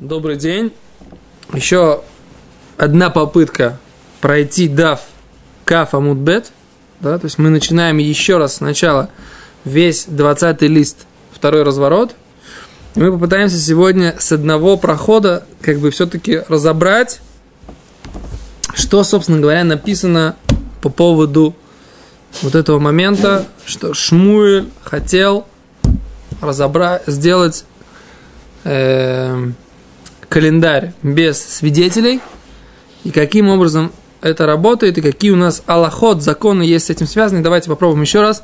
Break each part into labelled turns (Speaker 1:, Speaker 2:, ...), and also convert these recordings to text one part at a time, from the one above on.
Speaker 1: Добрый день. Еще одна попытка пройти дав каф амудбет. Да, то есть мы начинаем еще раз сначала весь 20 лист, второй разворот. И мы попытаемся сегодня с одного прохода как бы все-таки разобрать, что, собственно говоря, написано по поводу вот этого момента, что Шмуэль хотел разобрать, сделать э, календарь без свидетелей, и каким образом это работает, и какие у нас аллахот, законы есть с этим связаны. Давайте попробуем еще раз,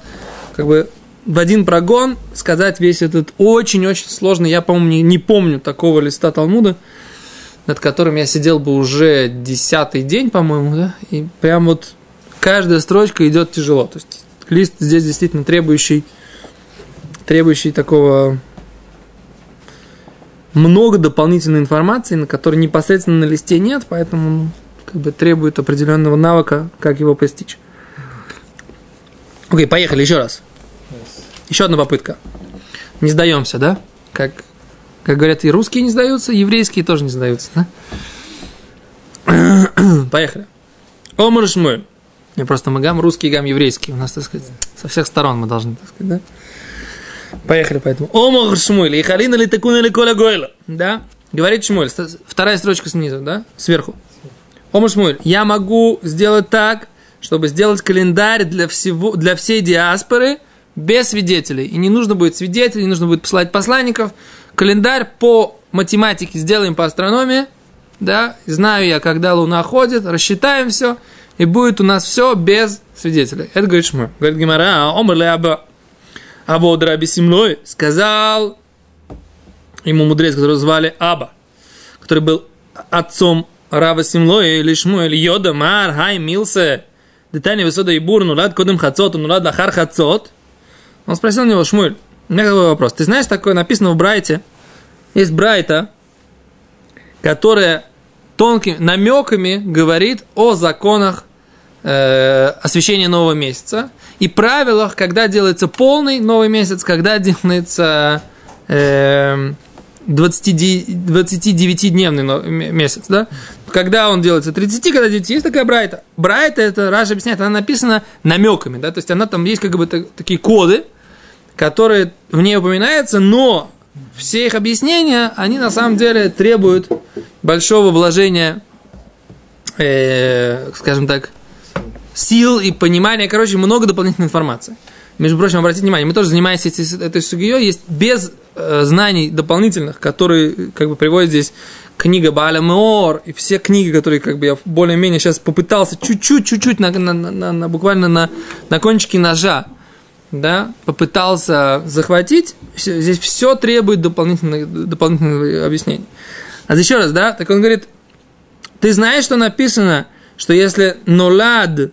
Speaker 1: как бы в один прогон сказать весь этот очень-очень сложный, я, по-моему, не, не помню такого листа Талмуда, над которым я сидел бы уже десятый день, по-моему, да, и прям вот каждая строчка идет тяжело. То есть лист здесь действительно требующий, требующий такого много дополнительной информации, на которой непосредственно на листе нет, поэтому ну, как бы требует определенного навыка, как его постичь. Окей, поехали еще раз. Еще одна попытка. Не сдаемся, да? Как, как говорят, и русские не сдаются, и еврейские тоже не сдаются, да? Поехали. Омар Шмуэль. Не просто мы гам русский, гам еврейский. У нас, так сказать, со всех сторон мы должны, так сказать, да? Поехали поэтому. Омар Шмуэль. И халина ли такуна ли коля гойла. Да? Говорит Шмуэль. Вторая строчка снизу, да? Сверху. Омар Шмуэль. Я могу сделать так, чтобы сделать календарь для, всего, для всей диаспоры без свидетелей. И не нужно будет свидетелей, не нужно будет посылать посланников. Календарь по математике сделаем по астрономии. Да? Знаю я, когда Луна ходит, рассчитаем все, и будет у нас все без свидетелей. Это говорит Шмуэль. Говорит Гимара, омар ли аба а вот Раби Симлой сказал ему мудрец, которого звали Аба, который был отцом Рава Симлоя или Шмуэль Йода Мар Хай Милсе Детани Высода и Бур Нулад Кодем Хацот Нулад Лахар Хацот Он спросил у него, Шмуэль, у меня такой вопрос. Ты знаешь, такое написано в Брайте? Есть Брайта, которая тонкими намеками говорит о законах э, освещения нового месяца и правилах, когда делается полный новый месяц, когда делается э, 29-дневный месяц, да? Когда он делается 30, когда 9, есть такая брайта. Брайта, это Раша объясняет, она написана намеками, да, то есть она там есть как бы такие коды, которые в ней упоминаются, но все их объяснения, они на самом деле требуют большого вложения, э, скажем так, сил и понимания, короче, много дополнительной информации. Между прочим, обратите внимание, мы тоже занимаемся этой сугией, есть без э, знаний дополнительных, которые как бы приводят здесь книга Бааля Меор и все книги, которые как бы я более-менее сейчас попытался чуть-чуть, чуть-чуть, на, на, на, на, буквально на, на кончике ножа, да, попытался захватить, здесь все требует дополнительных, дополнительных объяснений. А еще раз, да, так он говорит, ты знаешь, что написано, что если нулад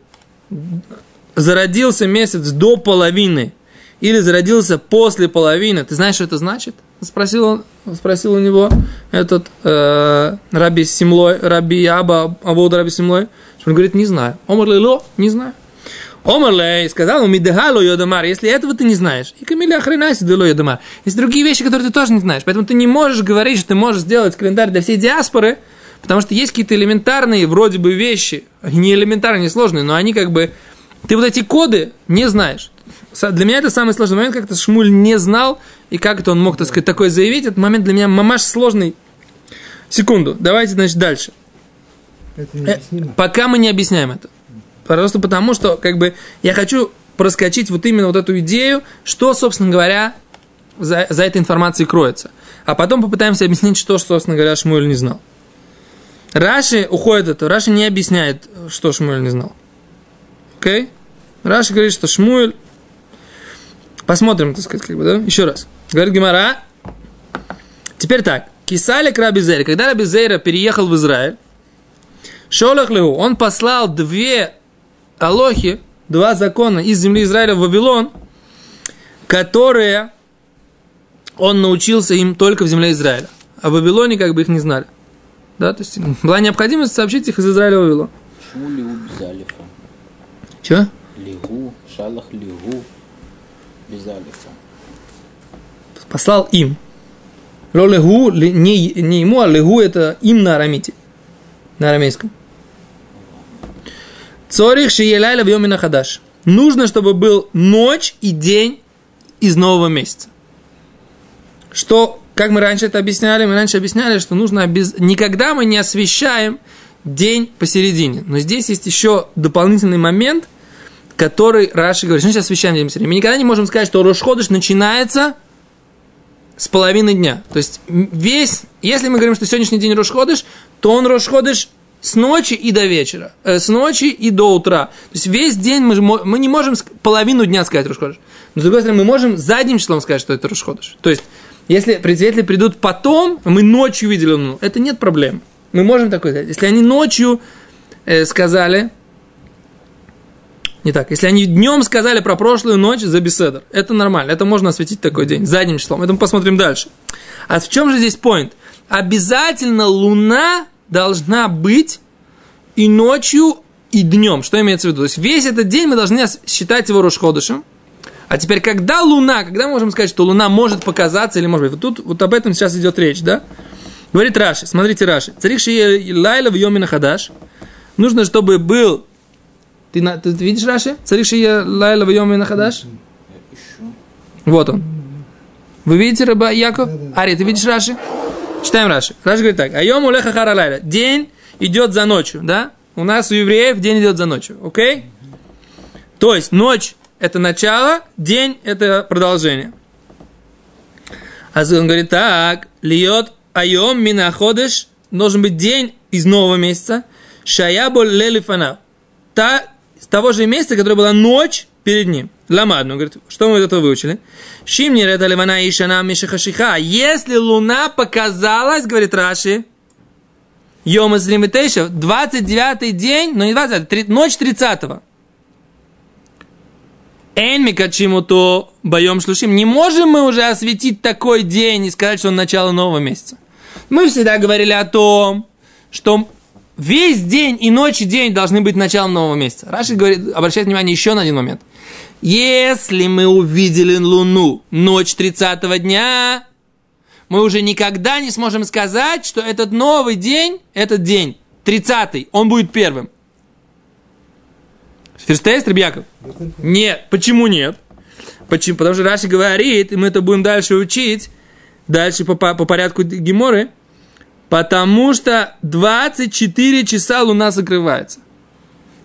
Speaker 1: зародился месяц до половины или зародился после половины, ты знаешь, что это значит? Спросил, он, спросил у него этот э, Раби Симлой, Раби Аба, Абуда Раби Симлой. Он говорит, не знаю. Омар Лейло, не знаю. Омар Лей сказал, у Мидехало Йодамар, если этого ты не знаешь, и Камиля Хренаси Дело Йодамар. Есть другие вещи, которые ты тоже не знаешь. Поэтому ты не можешь говорить, что ты можешь сделать календарь для всей диаспоры, потому что есть какие-то элементарные вроде бы вещи, не элементарные, не сложные, но они как бы ты вот эти коды не знаешь. Для меня это самый сложный момент, как-то Шмуль не знал, и как это он мог, так сказать, такое заявить. Этот момент для меня мамаш сложный. Секунду, давайте, значит, дальше. Э, пока мы не объясняем это. Просто потому, что, как бы, я хочу проскочить вот именно вот эту идею, что, собственно говоря, за, за этой информацией кроется. А потом попытаемся объяснить, что, собственно говоря, Шмуэль не знал. Раши уходит это. Раши не объясняет, что Шмуэль не знал. Окей? Раша говорит, что Шмуэль... Посмотрим, так сказать, как бы, да? Еще раз. Говорит Гимара. Теперь так. Кисали к Раби Зейра. Когда Раби Зейра переехал в Израиль, Шолах он послал две алохи, два закона из земли Израиля в Вавилон, которые он научился им только в земле Израиля. А в Вавилоне как бы их не знали. Да, то есть была необходимость сообщить их из Израиля в Вавилон.
Speaker 2: Шмули убезали.
Speaker 1: Чего?
Speaker 2: Лигу, шалах лигу, без алифа.
Speaker 1: Послал им. Ло легу, ли- не, не ему, а легу это им на арамите. На арамейском. Цорих шиеляйла в йомина хадаш. Нужно, чтобы был ночь и день из нового месяца. Что, как мы раньше это объясняли, мы раньше объясняли, что нужно обез... никогда мы не освещаем день посередине. Но здесь есть еще дополнительный момент, который Раши говорит, что значит освещаем день посередине. Мы никогда не можем сказать, что Рошходыш начинается с половины дня. То есть весь, если мы говорим, что сегодняшний день Рошходыш, то он Рошходыш с ночи и до вечера, э, с ночи и до утра. То есть весь день мы, мы не можем половину дня сказать Рошходыш. Но с другой стороны, мы можем задним числом сказать, что это Рошходыш. То есть, если предсветители придут потом, мы ночью видели луну, это нет проблем. Мы можем такое сказать. Если они ночью э, сказали, не так. Если они днем сказали про прошлую ночь за беседер, это нормально. Это можно осветить такой день задним числом. Это мы посмотрим дальше. А в чем же здесь point? Обязательно луна должна быть и ночью, и днем. Что имеется в виду? То есть весь этот день мы должны считать его Рошходышем. А теперь, когда луна, когда мы можем сказать, что луна может показаться или может быть? Вот тут вот об этом сейчас идет речь, да? Говорит Раши, смотрите Раши. Царих лайла в йомина хадаш. Нужно, чтобы был ты, на- ты видишь Раши? Царишь я лайла в йоме хадаш? Вот он. Вы видите рыба Яков? Ари, ты видишь Раши? Читаем Раши. Раши говорит так. Айом улеха хара лайла. День идет за ночью, да? У нас у евреев день идет за ночью, окей? То есть ночь это начало, день это продолжение. А он говорит так, льет айом минаходыш, должен быть день из нового месяца, шаябо лелифана, та, с того же месяца, которое была ночь перед ним. Ламадну, говорит, что мы из этого выучили? Шимни это ливана и шана мишахашиха. Если луна показалась, говорит Раши, Йома Зримитейша, 29-й день, но не 20 три- ночь 30-го. Энмика чему-то боем шлушим. Не можем мы уже осветить такой день и сказать, что он начало нового месяца. Мы всегда говорили о том, что весь день и ночь и день должны быть началом нового месяца. Раши говорит, обращает внимание еще на один момент. Если мы увидели Луну ночь 30 дня, мы уже никогда не сможем сказать, что этот новый день, этот день, 30 он будет первым. Ферстест, Ребяков? Нет. Почему нет? Почему? Потому что Раши говорит, и мы это будем дальше учить, дальше по, по, по порядку Геморы, потому что 24 часа Луна закрывается.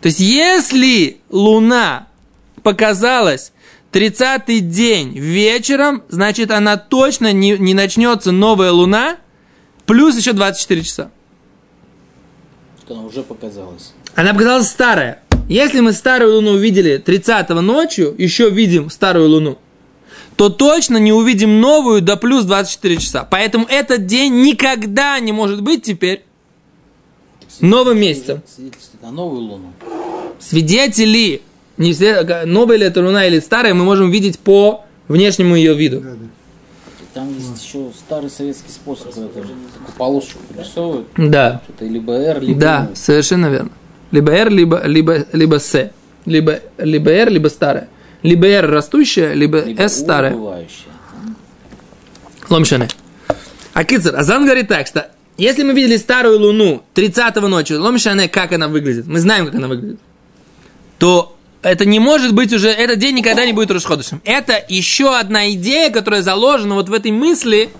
Speaker 1: То есть, если Луна показалась 30-й день вечером, значит, она точно не, не начнется новая Луна, плюс еще 24 часа.
Speaker 2: Она уже показалась.
Speaker 1: Она показалась старая. Если мы старую луну увидели 30-го ночью, еще видим старую луну, то точно не увидим новую до плюс 24 часа. Поэтому этот день никогда не может быть теперь новым месяцем.
Speaker 2: Свидетельствует на новую луну.
Speaker 1: Свидетели, не все- новая ли это луна или старая, мы можем видеть по внешнему ее виду.
Speaker 2: И Там есть еще старый советский способ, когда полоску прорисовывают.
Speaker 1: Да.
Speaker 2: Что-то либо R, либо
Speaker 1: Да, совершенно верно. Либо R, либо, либо, либо S. Либо, либо R, либо старая. Либо R растущая, либо,
Speaker 2: либо
Speaker 1: старая.
Speaker 2: убывающая.
Speaker 1: Ломшане. А Кицер, Азан говорит так, что если мы видели старую луну 30 ночи, Ломшане, как она выглядит, мы знаем, как она выглядит, то это не может быть уже, этот день никогда не будет расходышем. Это еще одна идея, которая заложена вот в этой мысли,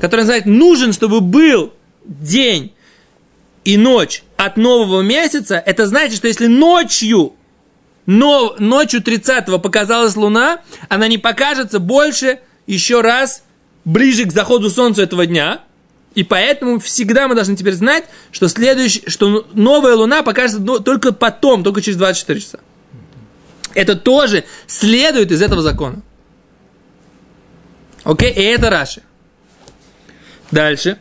Speaker 1: которая называется, нужен, чтобы был день и ночь от нового месяца, это значит, что если ночью, но, ночью 30-го показалась луна, она не покажется больше еще раз ближе к заходу солнца этого дня. И поэтому всегда мы должны теперь знать, что, следующий, что новая луна покажется только потом, только через 24 часа. Это тоже следует из этого закона. Окей, и это Раши. Дальше.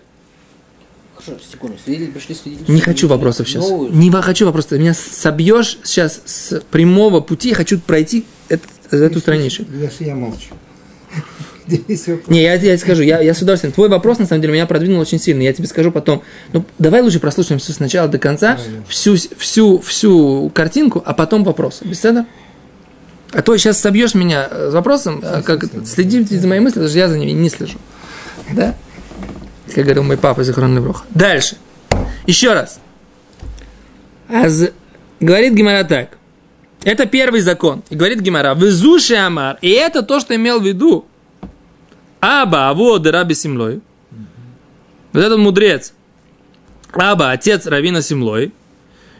Speaker 2: Секунду. Свидетели пришли свидетели.
Speaker 1: Не хочу вопросов сейчас.
Speaker 2: Новую.
Speaker 1: Не хочу вопросов. Ты меня собьешь сейчас с прямого пути. Я хочу пройти этот- эту страничку.
Speaker 3: Если я молчу. Вопрос.
Speaker 1: Не, я, я тебе скажу, я, я с удовольствием. Твой вопрос, на самом деле, меня продвинул очень сильно. Я тебе скажу потом. Ну, давай лучше прослушаем все сначала до конца, всю, всю, всю картинку, а потом вопросы. Беседа? А то сейчас собьешь меня э, с вопросом, а как следите за моей мыслью, потому что я за ними не слежу. Да? Как говорил мой папа, Захарон Левроха. Дальше. Еще раз. Аз... Говорит Гимара так. Это первый закон. И говорит Гимара, везуши амар. И это то, что имел в виду. Аба, авод, раби Симлой. Вот этот мудрец. Аба, отец Равина Симлой.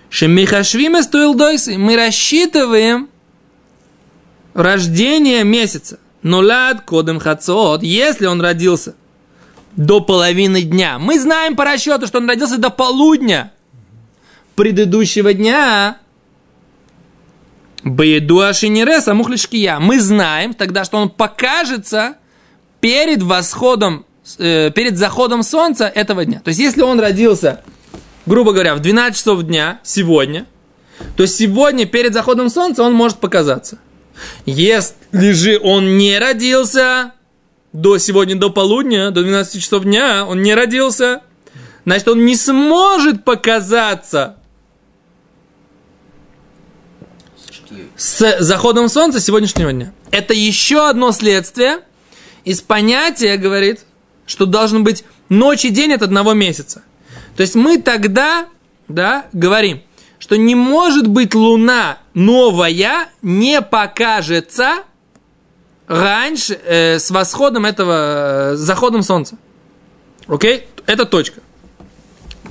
Speaker 1: Шемихашвиме стоил дойсы. Мы рассчитываем рождение месяца. Нулят кодем хацот, если он родился до половины дня. Мы знаем по расчету, что он родился до полудня предыдущего дня. Баеду Ашинереса Мухлишкия. Мы знаем тогда, что он покажется перед восходом, э, перед заходом солнца этого дня. То есть, если он родился, грубо говоря, в 12 часов дня, сегодня, то сегодня перед заходом солнца он может показаться. Если же он не родился до сегодня, до полудня, до 12 часов дня, он не родился, значит, он не сможет показаться с заходом солнца сегодняшнего дня. Это еще одно следствие из понятия, говорит, что должен быть ночь и день от одного месяца. То есть мы тогда, да, говорим, что не может быть луна новая не покажется раньше, э, с восходом этого, э, с заходом солнца. Окей? Это точка.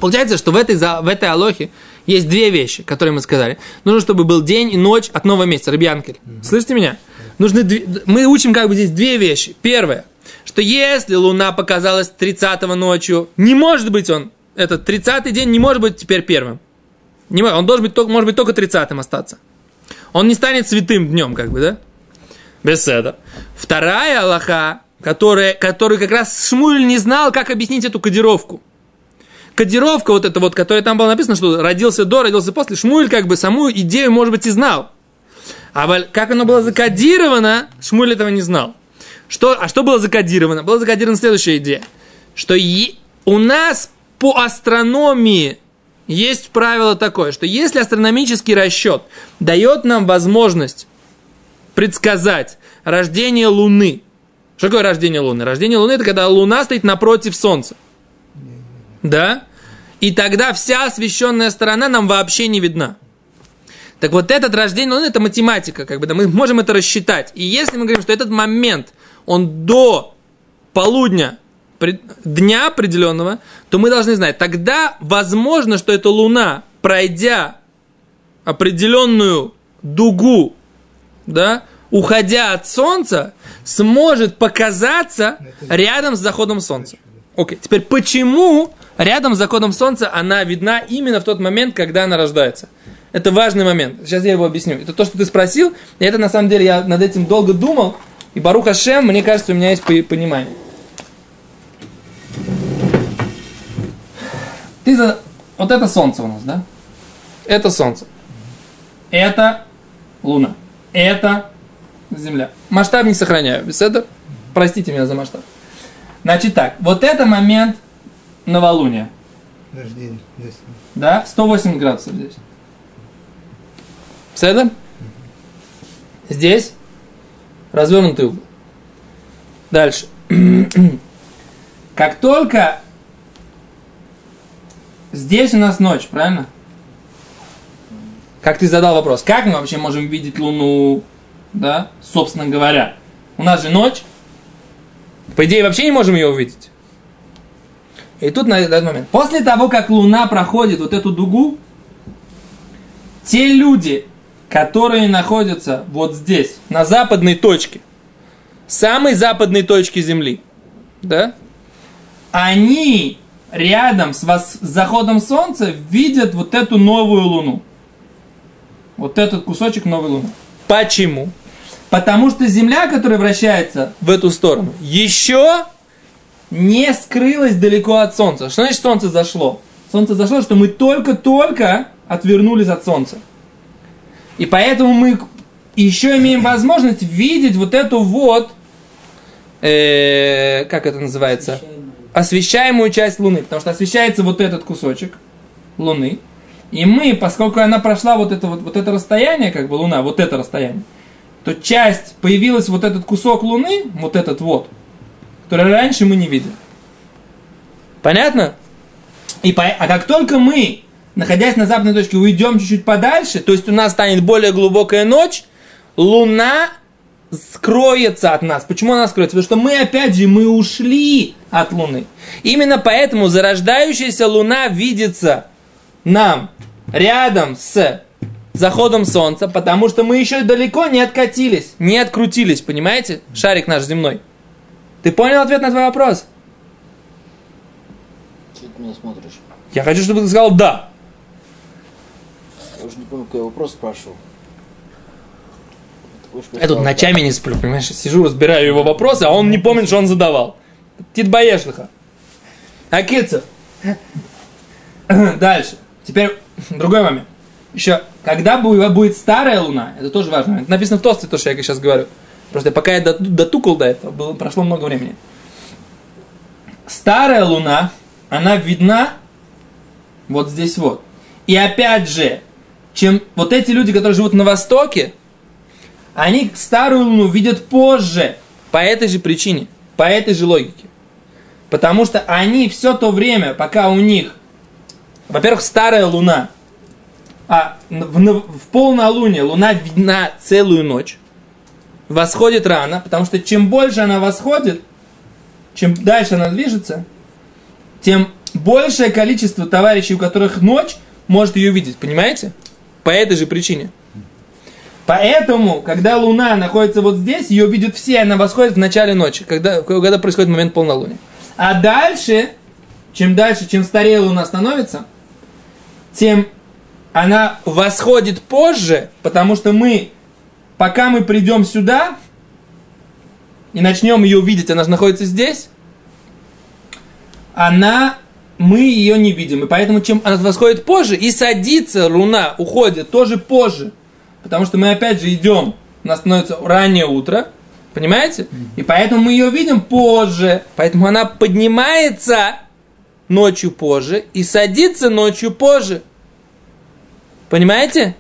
Speaker 1: Получается, что в этой, в этой алохе есть две вещи, которые мы сказали. Нужно, чтобы был день и ночь от нового месяца. Рыбьянкель. Mm-hmm. Слышите меня? Нужны две, мы учим как бы здесь две вещи. Первое, что если луна показалась 30-го ночью, не может быть он, этот 30-й день не может быть теперь первым. Не он должен быть, только, может быть только 30-м остаться. Он не станет святым днем, как бы, да? Этого. Вторая Аллаха, которая, которую как раз Шмуль не знал, как объяснить эту кодировку – кодировка вот эта вот, которая там была написана, что родился до, родился после, Шмуль как бы саму идею, может быть, и знал. А как оно было закодировано, Шмуль этого не знал. Что, а что было закодировано? Была закодирована следующая идея, что е, у нас по астрономии есть правило такое, что если астрономический расчет дает нам возможность предсказать рождение Луны, что такое рождение Луны? Рождение Луны – это когда Луна стоит напротив Солнца да, и тогда вся освещенная сторона нам вообще не видна. Так вот этот рождение, ну, это математика, как бы, да, мы можем это рассчитать. И если мы говорим, что этот момент, он до полудня, дня определенного, то мы должны знать, тогда возможно, что эта луна, пройдя определенную дугу, да, уходя от солнца, сможет показаться рядом с заходом солнца. Окей, теперь почему рядом с законом Солнца она видна именно в тот момент, когда она рождается. Это важный момент. Сейчас я его объясню. Это то, что ты спросил, и это на самом деле я над этим долго думал, и Баруха Шем, мне кажется, у меня есть понимание. Ты за... Вот это Солнце у нас, да? Это Солнце. Это Луна. Это Земля. Масштаб не сохраняю. Этого простите меня за масштаб. Значит так, вот это момент новолуние.
Speaker 3: Рождение. Здесь.
Speaker 1: Да, 108 градусов здесь. Седа? Здесь развернутый угол. Дальше. Как только здесь у нас ночь, правильно? Как ты задал вопрос, как мы вообще можем видеть Луну, да, собственно говоря? У нас же ночь. По идее, вообще не можем ее увидеть. И тут на этот момент. После того, как Луна проходит вот эту дугу, те люди, которые находятся вот здесь, на западной точке, самой западной точке Земли, да, они рядом с, вос- с заходом Солнца видят вот эту новую Луну. Вот этот кусочек новой Луны. Почему? Потому что Земля, которая вращается в эту сторону, еще не скрылось далеко от Солнца. Что значит Солнце зашло? Солнце зашло, что мы только-только отвернулись от Солнца. И поэтому мы еще имеем возможность видеть вот эту вот, э, как это называется, освещаемую часть Луны. Потому что освещается вот этот кусочек Луны. И мы, поскольку она прошла вот это, вот, вот это расстояние, как бы Луна, вот это расстояние, то часть, появилась вот этот кусок Луны, вот этот вот, которые раньше мы не видели. Понятно? И по- а как только мы, находясь на западной точке, уйдем чуть-чуть подальше, то есть у нас станет более глубокая ночь, Луна скроется от нас. Почему она скроется? Потому что мы, опять же, мы ушли от Луны. Именно поэтому зарождающаяся Луна видится нам рядом с заходом Солнца, потому что мы еще далеко не откатились, не открутились, понимаете? Шарик наш земной. Ты понял ответ на твой вопрос?
Speaker 2: Что ты меня смотришь?
Speaker 1: Я хочу, чтобы ты сказал «да».
Speaker 2: Я уже не помню, какой я вопрос спрашивал.
Speaker 1: Я тут ночами не сплю, понимаешь? Сижу, разбираю его вопросы, а он не помнит, что он задавал. Тит Баешлиха. Акицев. Дальше. Теперь другой момент. Еще, когда бу- будет старая луна, это тоже важно. Это написано в тосте, то, что я сейчас говорю. Просто пока я дот- дотукал до этого, было, прошло много времени. Старая луна, она видна вот здесь вот. И опять же, чем вот эти люди, которые живут на востоке, они старую луну видят позже, по этой же причине, по этой же логике. Потому что они все то время, пока у них, во-первых, старая луна, а в, в, полнолуние луна видна целую ночь, восходит рано, потому что чем больше она восходит, чем дальше она движется, тем большее количество товарищей, у которых ночь, может ее видеть. Понимаете? По этой же причине. Поэтому, когда Луна находится вот здесь, ее видят все, она восходит в начале ночи, когда, когда происходит момент полнолуния. А дальше, чем дальше, чем старее Луна становится, тем она восходит позже, потому что мы, пока мы придем сюда и начнем ее видеть, она же находится здесь, она, мы ее не видим. И поэтому, чем она восходит позже, и садится Луна, уходит тоже позже. Потому что мы опять же идем, у нас становится раннее утро, понимаете? И поэтому мы ее видим позже. Поэтому она поднимается ночью позже и садится ночью позже. Понимаете?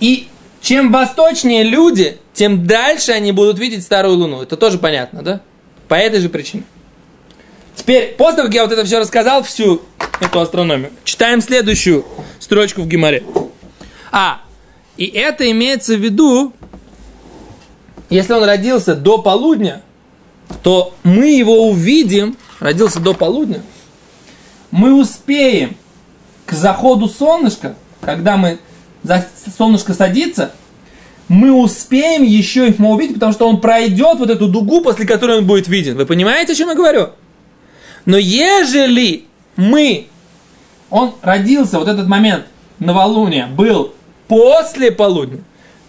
Speaker 1: И чем восточнее люди, тем дальше они будут видеть старую луну. Это тоже понятно, да? По этой же причине. Теперь, после того, как я вот это все рассказал, всю эту астрономию, читаем следующую строчку в Гимаре. А, и это имеется в виду, если он родился до полудня, то мы его увидим, родился до полудня, мы успеем к заходу солнышка, когда мы за солнышко садится, мы успеем еще их увидеть, потому что он пройдет вот эту дугу, после которой он будет виден. Вы понимаете, о чем я говорю? Но ежели мы, он родился, вот этот момент новолуния был после полудня,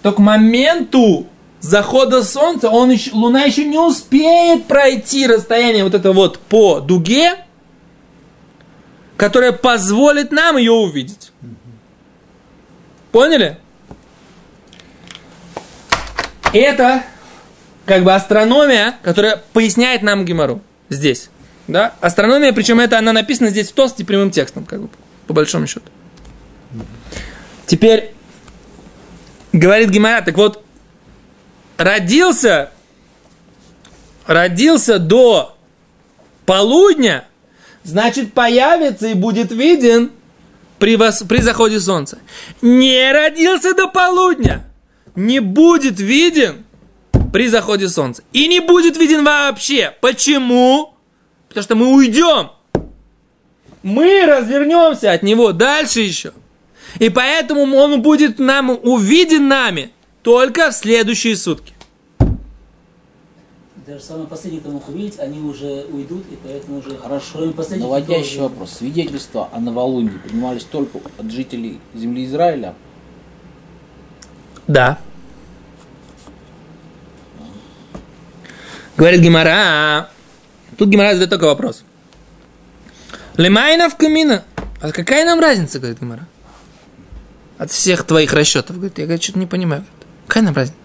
Speaker 1: то к моменту захода солнца он еще, луна еще не успеет пройти расстояние вот это вот по дуге, которое позволит нам ее увидеть. Поняли? Это как бы астрономия, которая поясняет нам Гемору здесь. Да? Астрономия, причем это она написана здесь в тосте прямым текстом, как бы, по большому счету. Теперь говорит Гемора, так вот, родился, родился до полудня, значит, появится и будет виден при, вас, при заходе солнца. Не родился до полудня, не будет виден при заходе солнца. И не будет виден вообще. Почему? Потому что мы уйдем. Мы развернемся от него дальше еще. И поэтому он будет нам увиден нами только в следующие сутки.
Speaker 4: Даже самые последние, кто мог увидеть, они уже уйдут, и поэтому уже хорошо им последний.
Speaker 2: Наводящий вопрос. Свидетельства о новолунии принимались только от жителей земли Израиля?
Speaker 1: Да. Говорит Гимара. Тут Гимара задает такой вопрос. Лемайна в камина. А какая нам разница, говорит Гимара? От всех твоих расчетов. Говорит, я говорит, что-то не понимаю. Какая нам разница?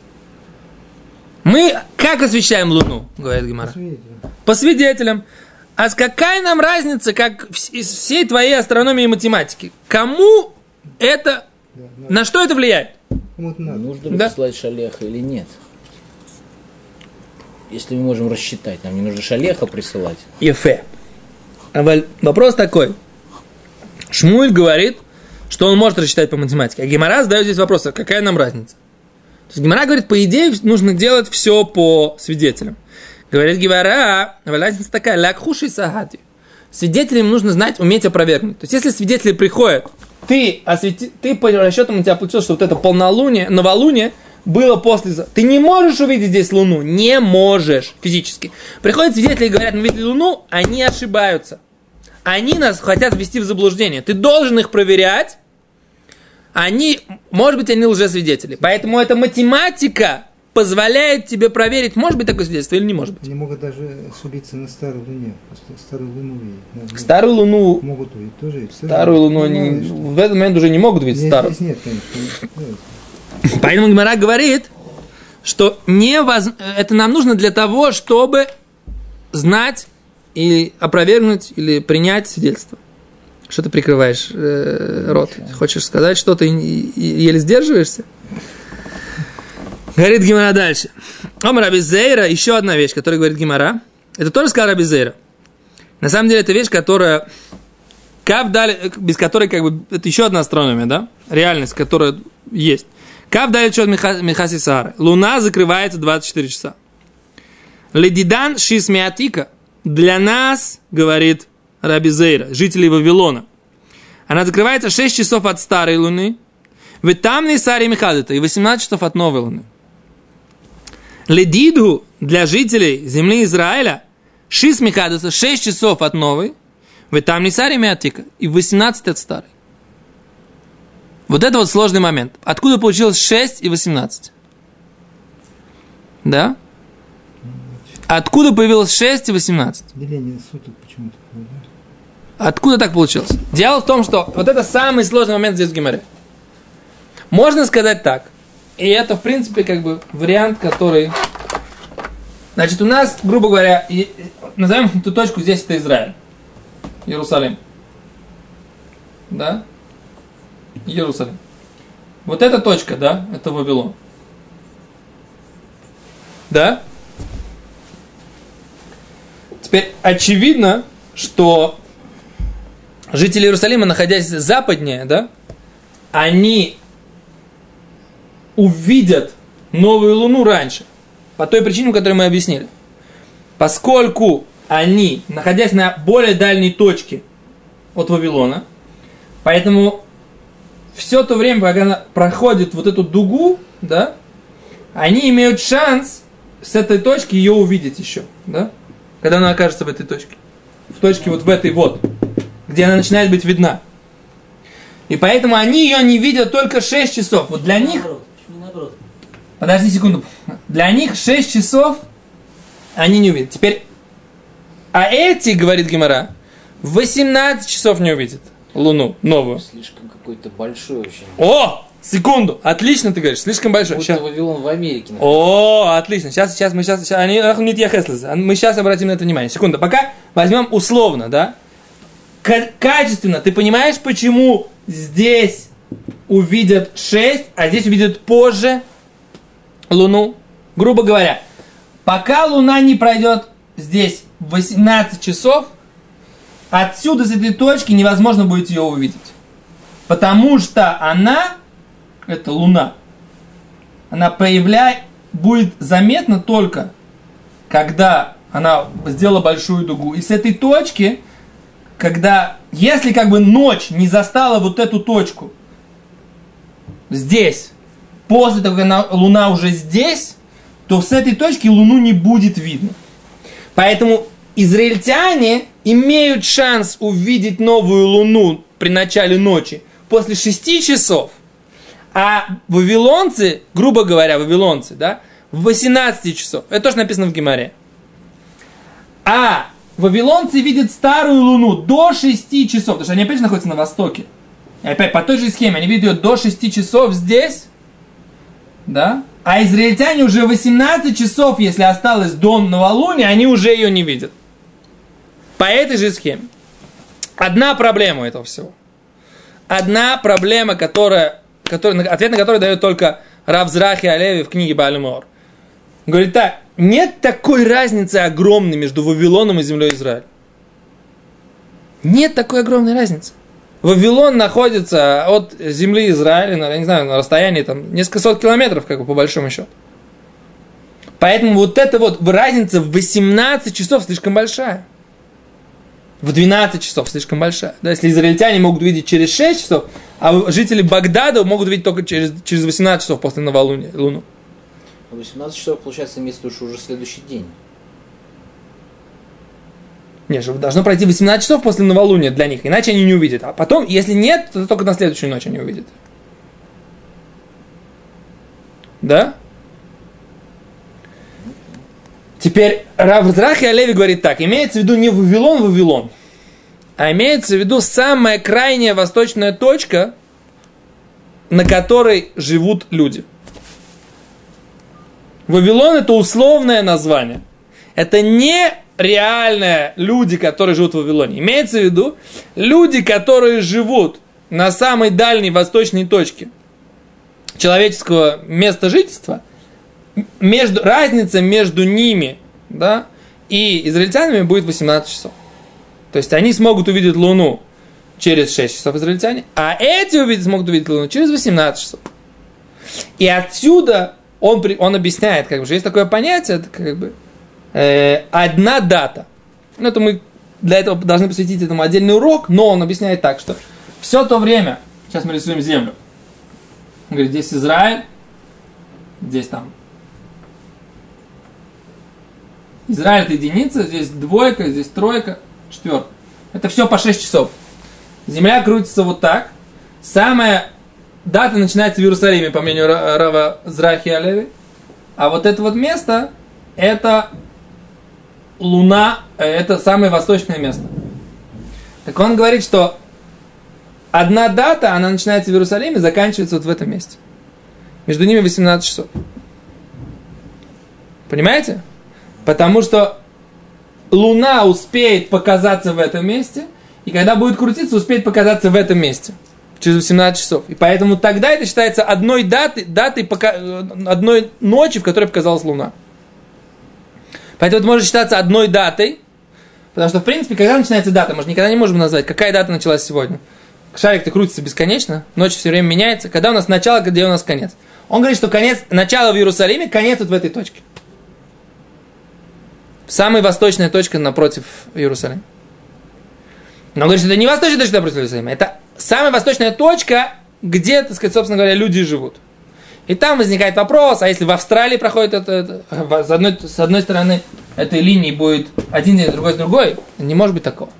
Speaker 1: Мы как освещаем Луну, говорит Гимара?
Speaker 3: Свидетелем.
Speaker 1: По свидетелям. А с какая нам разница, как из всей твоей астрономии и математики? Кому это,
Speaker 3: Да, надо.
Speaker 1: на что это влияет?
Speaker 3: Надо.
Speaker 2: Нужно ли
Speaker 1: Да.
Speaker 2: посылать шалеха или нет? Если мы можем рассчитать, нам не нужно шалеха присылать.
Speaker 1: Ефе. А Вопрос такой. Шмуль говорит, что он может рассчитать по математике. А Гемора задает здесь вопрос, а какая нам разница? То есть Гемора говорит, по идее, нужно делать все по свидетелям. Говорит Гемора, а разница такая, лякхуши сагати. Свидетелям нужно знать, уметь опровергнуть. То есть, если свидетели приходят, ты, освети, ты по расчетам у тебя получилось, что вот это полнолуние, новолуние было после... Ты не можешь увидеть здесь Луну. Не можешь физически. Приходят свидетели и говорят, мы видели Луну, они ошибаются. Они нас хотят ввести в заблуждение. Ты должен их проверять. Они, может быть, они лжесвидетели. Поэтому эта математика позволяет тебе проверить, может быть такое свидетельство или не может быть.
Speaker 3: Они могут даже ошибиться на луне. Просто старую луну видеть.
Speaker 1: Старую Луну,
Speaker 3: Могут увидеть тоже.
Speaker 1: старую Луну
Speaker 3: Ну,
Speaker 1: они
Speaker 3: что.
Speaker 1: в этот момент уже не могут видеть
Speaker 3: Здесь-
Speaker 1: старую.
Speaker 3: Здесь нет, конечно. Ну,
Speaker 1: Поэтому Гмара говорит, что невоз... это нам нужно для того, чтобы знать и опровергнуть или принять свидетельство. Что ты прикрываешь э, рот? Хочешь сказать что-то и, и- еле сдерживаешься? Говорит Гимара дальше. Омар Абизейра, еще одна вещь, которую говорит Гимара. Это тоже сказал Абизейра. На самом деле, это вещь, которая Кав дали, без которой, как бы, это еще одна астрономия, да? Реальность, которая есть. Кав дали чет Михаси Сары. Луна закрывается 24 часа. Ледидан Шисмиатика. Для нас, говорит Раби Зейра, жителей Вавилона. Она закрывается 6 часов от старой луны. Ведь там не Сари Михадата. И 18 часов от новой луны. Ледиду для жителей земли Израиля Шис Михадаса 6 часов от новой. Ведь там не Сари Миатика. И 18 от старой. Вот это вот сложный момент. Откуда получилось 6 и 18? Да? Откуда появилось 6 и 18?
Speaker 3: Деление суток?
Speaker 1: Откуда так получилось? Дело в том, что вот это самый сложный момент здесь в Гимаре. Можно сказать так. И это, в принципе, как бы вариант, который... Значит, у нас, грубо говоря, назовем эту точку здесь, это Израиль. Иерусалим. Да? Иерусалим. Вот эта точка, да, это Вавилон. Да? Теперь очевидно, что жители Иерусалима, находясь западнее, да, они увидят новую луну раньше. По той причине, которую мы объяснили. Поскольку они, находясь на более дальней точке от Вавилона, поэтому все то время, пока она проходит вот эту дугу, да, они имеют шанс с этой точки ее увидеть еще, да, когда она окажется в этой точке. В точке вот в этой вот, где она начинает быть видна. И поэтому они ее не видят только 6 часов. Вот для них
Speaker 4: Наоборот. Почему наоборот?
Speaker 1: Подожди секунду. Для них 6 часов они не увидят. Теперь, а эти, говорит Гимара, 18 часов не увидят Луну новую.
Speaker 2: Слишком какой-то большой очень.
Speaker 1: О, секунду, отлично ты говоришь, слишком большой.
Speaker 2: Будто
Speaker 1: Щас.
Speaker 2: Вавилон в Америке. находится.
Speaker 1: О, отлично. Сейчас, сейчас мы сейчас, сейчас они, мы сейчас обратим на это внимание. Секунду, пока возьмем условно, да? Ка- качественно. Ты понимаешь, почему здесь увидят 6, а здесь увидят позже Луну? Грубо говоря, пока Луна не пройдет здесь 18 часов, отсюда, с этой точки, невозможно будет ее увидеть. Потому что она, это Луна, она появляет, будет заметна только, когда она сделала большую дугу. И с этой точки, когда, если как бы ночь не застала вот эту точку здесь, после того, как она- Луна уже здесь, то с этой точки Луну не будет видно. Поэтому израильтяне имеют шанс увидеть новую Луну при начале ночи после 6 часов, а вавилонцы, грубо говоря, вавилонцы, да, в 18 часов. Это тоже написано в Геморе. А вавилонцы видят старую луну до 6 часов, потому что они опять же находятся на востоке. И опять по той же схеме, они видят ее до 6 часов здесь, да, а израильтяне уже 18 часов, если осталось до новолуния, они уже ее не видят. По этой же схеме. Одна проблема этого всего. Одна проблема, которая, которая, ответ на которую дает только Равзрахи Алеви в книге Балимор. Говорит так, нет такой разницы огромной между Вавилоном и землей Израиля. Нет такой огромной разницы. Вавилон находится от земли Израиля, на, я не знаю, на расстоянии там несколько сот километров, как бы по большому счету. Поэтому вот эта вот разница в 18 часов слишком большая. В 12 часов слишком большая. Да, если израильтяне могут видеть через 6 часов, а жители Багдада могут видеть только через, через 18 часов после новолуния, луну.
Speaker 2: 18 часов, получается, имеется в виду, что уже следующий день.
Speaker 1: Нет, же должно пройти 18 часов после новолуния для них, иначе они не увидят. А потом, если нет, то только на следующую ночь они увидят. Да? Теперь Равзрах и Олеви говорит так, имеется в виду не Вавилон, Вавилон, а имеется в виду самая крайняя восточная точка, на которой живут люди. Вавилон это условное название. Это не реальные люди, которые живут в Вавилоне. Имеется в виду люди, которые живут на самой дальней восточной точке человеческого места жительства, между, разница между ними да, и израильтянами будет 18 часов. То есть они смогут увидеть Луну через 6 часов израильтяне, а эти увидят, смогут увидеть Луну через 18 часов. И отсюда он, он объясняет, как бы, что есть такое понятие, это как бы э, одна дата. Ну, это мы для этого должны посвятить этому отдельный урок, но он объясняет так, что все то время, сейчас мы рисуем землю, он говорит, здесь Израиль, здесь там Израиль это единица, здесь двойка, здесь тройка, четверка. Это все по 6 часов. Земля крутится вот так. Самая дата начинается в Иерусалиме, по мнению Рава Зрахи Алеви. А вот это вот место, это Луна, э, это самое восточное место. Так он говорит, что одна дата, она начинается в Иерусалиме, заканчивается вот в этом месте. Между ними 18 часов. Понимаете? Потому что Луна успеет показаться в этом месте, и когда будет крутиться, успеет показаться в этом месте через 18 часов. И поэтому тогда это считается одной датой, датой э, одной ночи, в которой показалась Луна. Поэтому это может считаться одной датой, потому что, в принципе, когда начинается дата, мы же никогда не можем назвать, какая дата началась сегодня. Шарик-то крутится бесконечно, ночь все время меняется. Когда у нас начало, где у нас конец? Он говорит, что конец, начало в Иерусалиме, конец вот в этой точке. Самая восточная точка напротив Иерусалима. Но он говорит, что это не восточная точка напротив Иерусалима, это самая восточная точка, где, так сказать, собственно говоря, люди живут. И там возникает вопрос, а если в Австралии проходит это, это с, одной, с одной стороны этой линии будет один день, другой с другой, не может быть такого.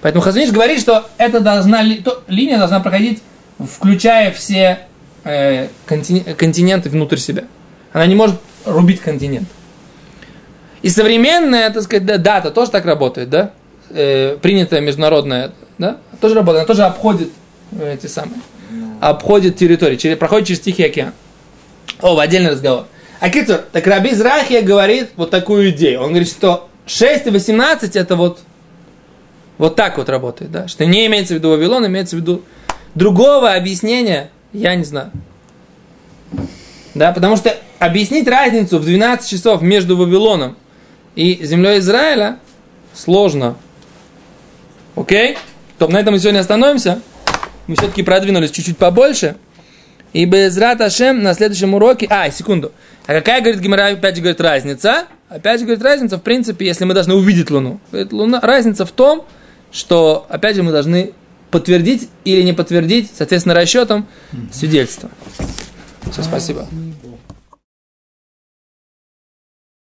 Speaker 1: Поэтому Хазуниш говорит, что эта должна, то, линия должна проходить, включая все э, континенты внутрь себя. Она не может рубить континент. И современная, так сказать, дата тоже так работает, да? Э, принятая международная, да? Тоже работает, она тоже обходит э, эти самые, обходит территории, через, проходит через Тихий океан. О, отдельный разговор. А Кицур, так Раби Зрахия говорит вот такую идею. Он говорит, что 6 и 18 это вот, вот так вот работает, да? Что не имеется в виду Вавилон, имеется в виду другого объяснения, я не знаю. Да, потому что объяснить разницу в 12 часов между Вавилоном и землей Израиля сложно. Окей? То на этом мы сегодня остановимся. Мы все-таки продвинулись чуть-чуть побольше. И Безрат Ашем на следующем уроке... А, секунду. А какая, говорит Гимара, опять же говорит, разница? Опять же говорит, разница, в принципе, если мы должны увидеть Луну. Говорит, луна, разница в том, что, опять же, мы должны подтвердить или не подтвердить, соответственно, расчетом свидетельства. Все, спасибо.